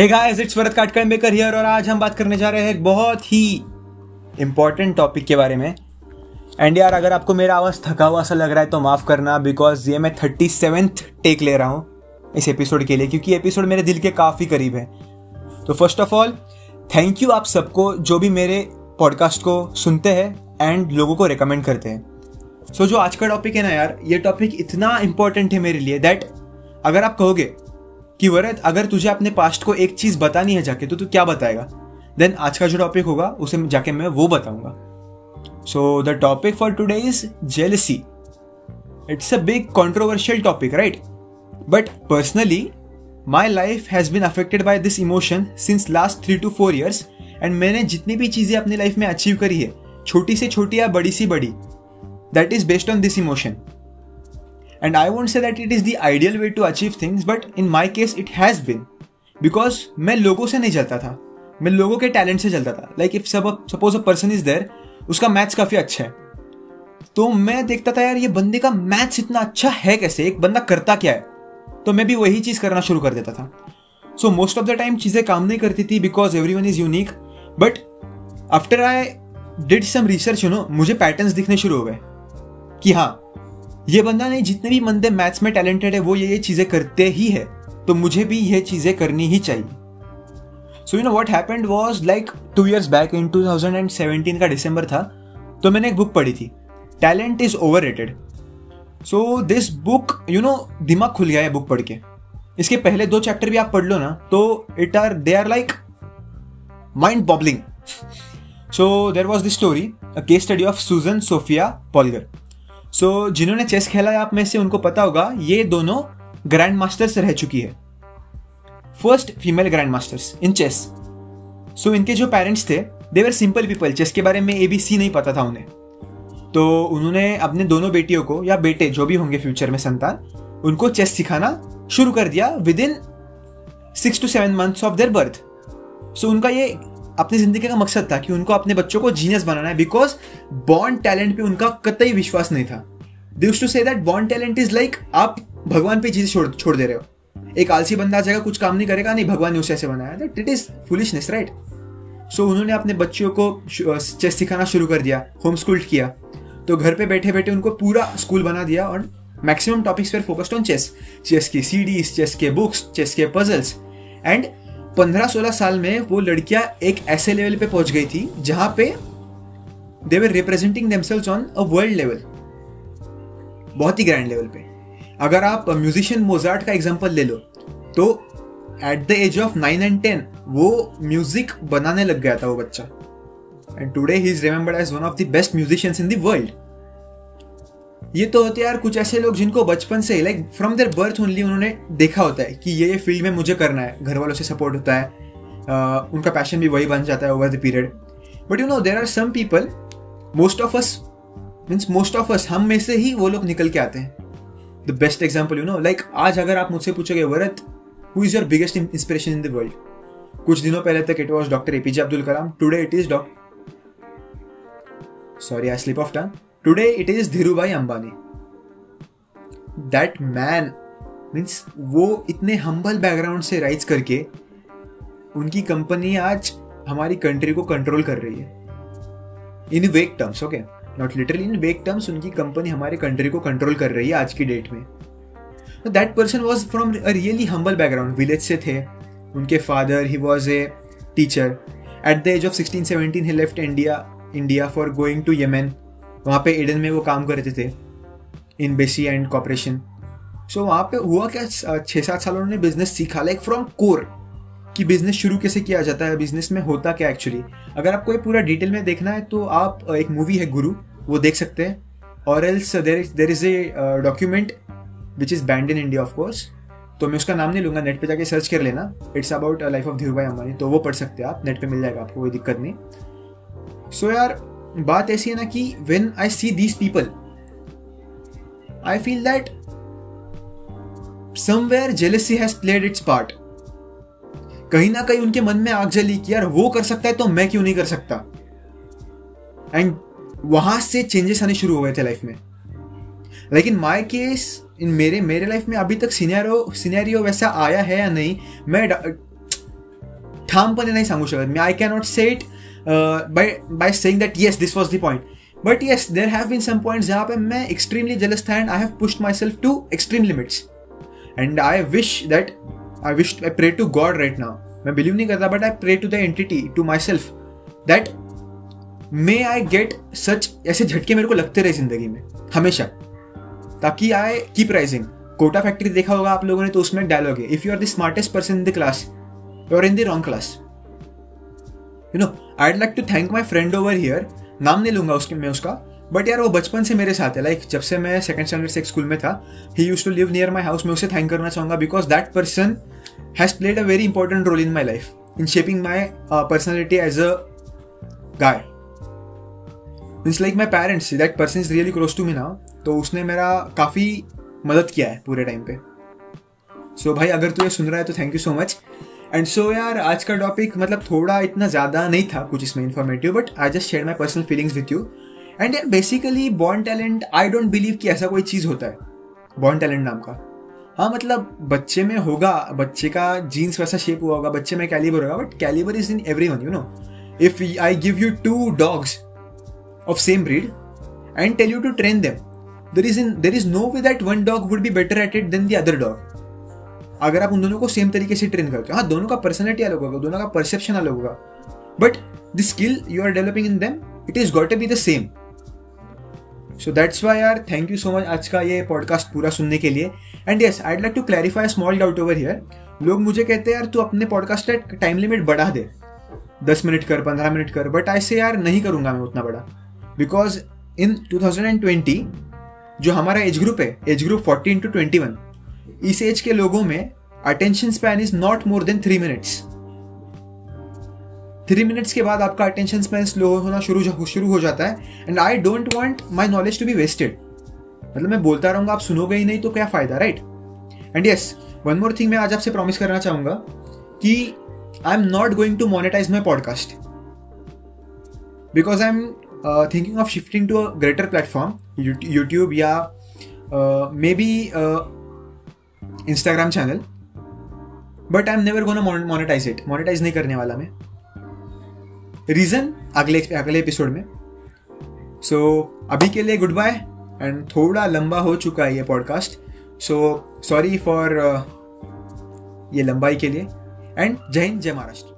Hey guys it's वरद काटकर maker here और आज हम बात करने जा रहे हैं एक बहुत ही इंपॉर्टेंट टॉपिक के बारे में। एंड यार अगर आपको मेरा आवाज़ थका हुआ सा लग रहा है तो माफ़ करना बिकॉज़ ये मैं थर्टी सेवेंथ टेक ले रहा हूँ इस एपिसोड के लिए क्योंकि एपिसोड मेरे दिल के काफ़ी करीब है। तो first of all thank you आप सबको जो भी मेरे पॉडकास्ट को सुनते हैं एंड लोगों को रिकमेंड करते हैं। सो so, जो आज का टॉपिक है ना यार ये टॉपिक इतना इंपॉर्टेंट है मेरे लिए दैट अगर आप कहोगे कि वरद, अगर तुझे अपने पास्ट को एक चीज़ बतानी है जाके तो तू क्या बताएगा? देन आज का जो टॉपिक होगा, उसे जाके मैं वो बताऊँगा। So the topic for today is jealousy it's a big controversial topic right but personally my life has been affected by this emotion since last three two four years and मैंने जितनी भी चीज़ें अपनी लाइफ में achieve करी है, छोटी से छोटी या बड़ी सी बड़ी that is based on this emotion And I won't say that it is the ideal way to achieve things, but in my case it has been. Because मैं लोगों से नहीं चलता था। मैं लोगों के टैलेंट से चलता था। Like if suppose a person is there उसका मैथ्स काफ़ी अच्छा है। तो मैं देखता था यार ये बंदे का मैथ्स इतना अच्छा है कैसे? एक बंदा करता क्या है? तो मैं भी वही चीज़ करना शुरू कर देता था। So most of the time चीज़ें काम नहीं करती थी because every one is unique but after I did some research you know मुझे पैटर्न्स दिखने शुरू हो गए। कि हाँ ये बंदा नहीं, जितने भी बंदे मैथ्स में टैलेंटेड है, वो ये ये चीज़ें करते ही है। तो मुझे भी ये चीज़ें करनी ही चाहिए। So you know what happened was like two years back in 2017 का दिसंबर था तो मैंने एक बुक पढ़ी थी। Talent is overrated so this book you know दिमाग खुल गया है बुक पढ़ के। इसके पहले दो चैप्टर भी आप पढ़ लो ना तो it are they are like mind boggling so there was this story a case study of Susan Sophia Polgar so so, जिन्होंने चेस खेला है आप में से उनको पता होगा ये दोनों ग्रैंड मास्टर्स रह चुकी है। First female grand masters in chess so इनके जो पेरेंट्स थे they were simple people chess के बारे में ए बी सी नहीं पता था उन्हें। तो उन्होंने अपने दोनों बेटियों को या बेटे जो भी होंगे फ्यूचर में संतान उनको चेस सिखाना शुरू कर दिया within six to seven months of their birth so उनका ये अपनी ज़िंदगी का मकसद था कि उनको अपने बच्चों को जीनियस बनाना है बिकॉज़ बॉन्ड टैलेंट पे उनका कतई विश्वास नहीं था। दिस टू से दैट बॉन्ड टैलेंट इज़ लाइक आप भगवान पे चीज़ें छोड़ छोड़ दे रहे हो। एक आलसी बंदा आ जाएगा, कुछ काम नहीं करेगा, नहीं, भगवान ने उसे ऐसे बनाया। That it is foolishness right so उन्होंने अपने बच्चों को चेस सिखाना शुरू कर दिया होम स्कूल किया। तो घर पे बैठे बैठे उनको पूरा स्कूल बना दिया और मैक्सिमम टॉपिक्स पर फोकस्ड ऑन चेस चेस की सीडीज चेस के बुक्स चेस के पजल्स एंड पंद्रह सोलह साल में वो लड़कियाँ एक ऐसे लेवल पे पहुँच गई थी जहाँ पे they were representing themselves on a world level बहुत ही ग्रैंड लेवल पे। अगर आप म्यूजिशियन मोजार्ट का एग्जांपल ले लो तो at the age of nine and ten वो म्यूज़िक बनाने लग गया था वो बच्चा। And today he is remembered as one of the best musicians in the world ये तो होते यार कुछ ऐसे लोग जिनको बचपन से like from their birth only उन्होंने देखा होता है कि ये ये फ़ील्ड में मुझे करना है घर वालों से सपोर्ट होता है uh, उनका पैशन भी वही बन जाता है over the period but you know there are some people most of us means most of us हम में से ही वो लोग निकल के आते हैं. The best example you know like आज अगर आप मुझसे पूछोगे what who is your biggest inspiration in the world कुछ दिनों पहले तक it was doctor APJ Abdul Kalam today it is doctor sorry I slip of tongue today it is Dhirubhai Ambani that man means वो इतने humble background से rise करके उनकी company आज हमारी कंट्री को कंट्रोल कर रही है। In weak terms okay not literally in weak terms उनकी कंपनी हमारे कंट्री को कंट्रोल कर रही है आज की डेट में। That person was from a really humble background village से थे। उनके father he was a teacher at the age of sixteen seventeen he left India India for going to Yemen वहाँ पे एडन में वो काम करते थे इन बेसी एंड कॉपरेशन सो वहाँ पे हुआ क्या? छः सात साल उन्होंने बिज़नेस सीखा लाइक फ्रॉम कोर कि बिज़नेस शुरू कैसे किया जाता है बिज़नेस में होता क्या एक्चुअली अगर आपको ये पूरा डिटेल में देखना है तो आप एक मूवी है गुरु वो देख सकते हैं। और else there is there is a document which is banned in India of course तो मैं उसका नाम नहीं लूँगा नेट पे जाके सर्च कर लेना। It's about life of Dhirubhai Ambani तो वो पढ़ सकते हैं आप नेट पे मिल जाएगा आपको, कोई दिक्कत नहीं। सो so यार बात ऐसी है ना कि when I see these people I feel that somewhere jealousy has played its part कहीं ना कहीं उनके मन में आग जली कि यार वो कर सकता है तो मैं क्यों नहीं कर सकता? एंड वहाँ से चेंजेस आने शुरू हो गए थे लाइफ में। लेकिन माई केस इन मेरे मेरे लाइफ में अभी तक सीनियरो सीनियरियो वैसा आया है या नहीं, मैं ठामपणे नाही सांगू शकत। Me I say it by by saying that yes this was the point but yes there have been some point जहाँ पे मैं एक्सट्रीमली जेलस था I have pushed myself to extreme limits and I wish that I wish I pray to God right now मैं believe नहीं करता I pray to the entity to myself that may I get such ऐसे झटके मेरे को लगते रहे ज़िंदगी में, हमेशा। ताकि I keep rising Kota factory देखा होगा आप लोगों ने तो उसमें डायलॉग है। If you are the smartest person in the class you are in the wrong class you know I like to thank my friend over here नाम नहीं लूँगा उसके मैं उसका। बट यार वो बचपन से मेरे साथ है। लाइक जब से मैं सेकंड स्टैंडर्ड से स्कूल में था ही used to live near my house मैं उसे थैंक करना चाहूँगा because that person has played a very important role in my life in shaping my personality as a guy means like my parents that person is really close to me now तो उसने मेरा काफ़ी मदद किया है पूरे time पे। सो so, भाई अगर तू ये सुन रहा है तो thank you so much and so यार, आज का टॉपिक मतलब थोड़ा इतना ज़्यादा नहीं था कुछ इसमें informative but I just share my personal feelings with you and यार बेसिकली बॉन्ड टैलेंट आई डोंट बिलीव कि ऐसा कोई चीज़ होता है। बॉन्ड टैलेंट नाम का। हाँ मतलब बच्चे में होगा, बच्चे का जीन्स वैसा शेप हुआ होगा, बच्चे में कैलिबर होगा but calibre is in everyone you know if I give you two dogs of same breed and tell you to train them there is in there is no way that one dog would be better at it than the other dog अगर आप उन दोनों को same तरीके से train करते हो हाँ दोनों का पर्सनैलिटी अलग होगा, दोनों का परसेप्शन अलग होगा but the skill you are developing in them it is got be the same so that's why यार थैंक यू सो मच आज का ये पॉडकास्ट पूरा सुनने के लिए। And yes I'd like to clarify small doubt over here लोग मुझे कहते हैं, यार, तू अपने पॉडकास्ट का टाइम लिमिट बढ़ा दे। दस मिनट कर, पंद्रह मिनट कर बट ऐसे यार, नहीं करूँगा मैं उतना बड़ा. Because in two thousand and twenty जो हमारा एज ग्रुप है age group forty into twenty one इस एज के लोगों में attention span is not more than three minutes three minutes के बाद आपका अटेंशन स्पैन स्लो होना शुरू शुरू हो जाता है and I don't want my knowledge to be wasted मतलब मैं बोलता रहूँगा, आप सुनोगे ही नहीं तो क्या फ़ायदा right and yes one more thing मैं आज आपसे प्रॉमिस करना चाहूँगा कि I am not going to monetize my podcast because I am thinking of shifting to a greater platform YouTube या maybe Instagram channel but I am never gonna monetize it monetize नहीं करने वाला मैं। Reason अगले अगले episode में। सो so, अभी के लिए गुड बाय एंड थोड़ा लंबा हो चुका है ये पॉडकास्ट सो सॉरी फॉर ये लंबाई के लिए। एंड जय हिंद जय महाराष्ट्र।